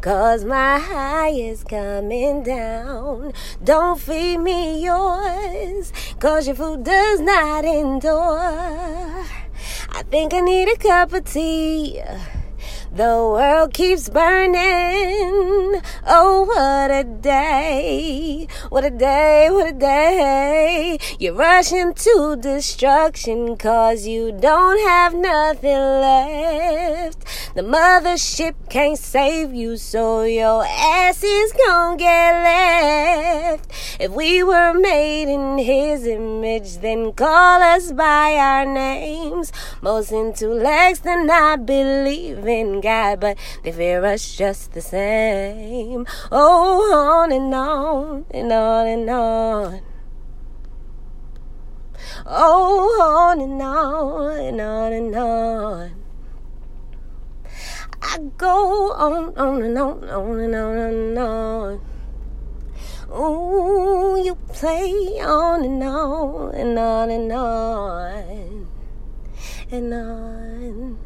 Cause my high is coming down. Don't feed me yours, cause your food does not endure. I think I need a cup of tea. The world keeps burning. Oh, what a day. What a day, what a day. You're rushing to destruction cause you don't have nothing left. The mothership can't save you, so your ass is gonna get left. If we were made in his image, then call us by our names. Most intellects do not believe in God, but they fear us just the same. Oh, on and on and on and on. Oh, on and on and on and on. I go on, on and on, on and on and on. Ooh, you play on and on and on and on and on.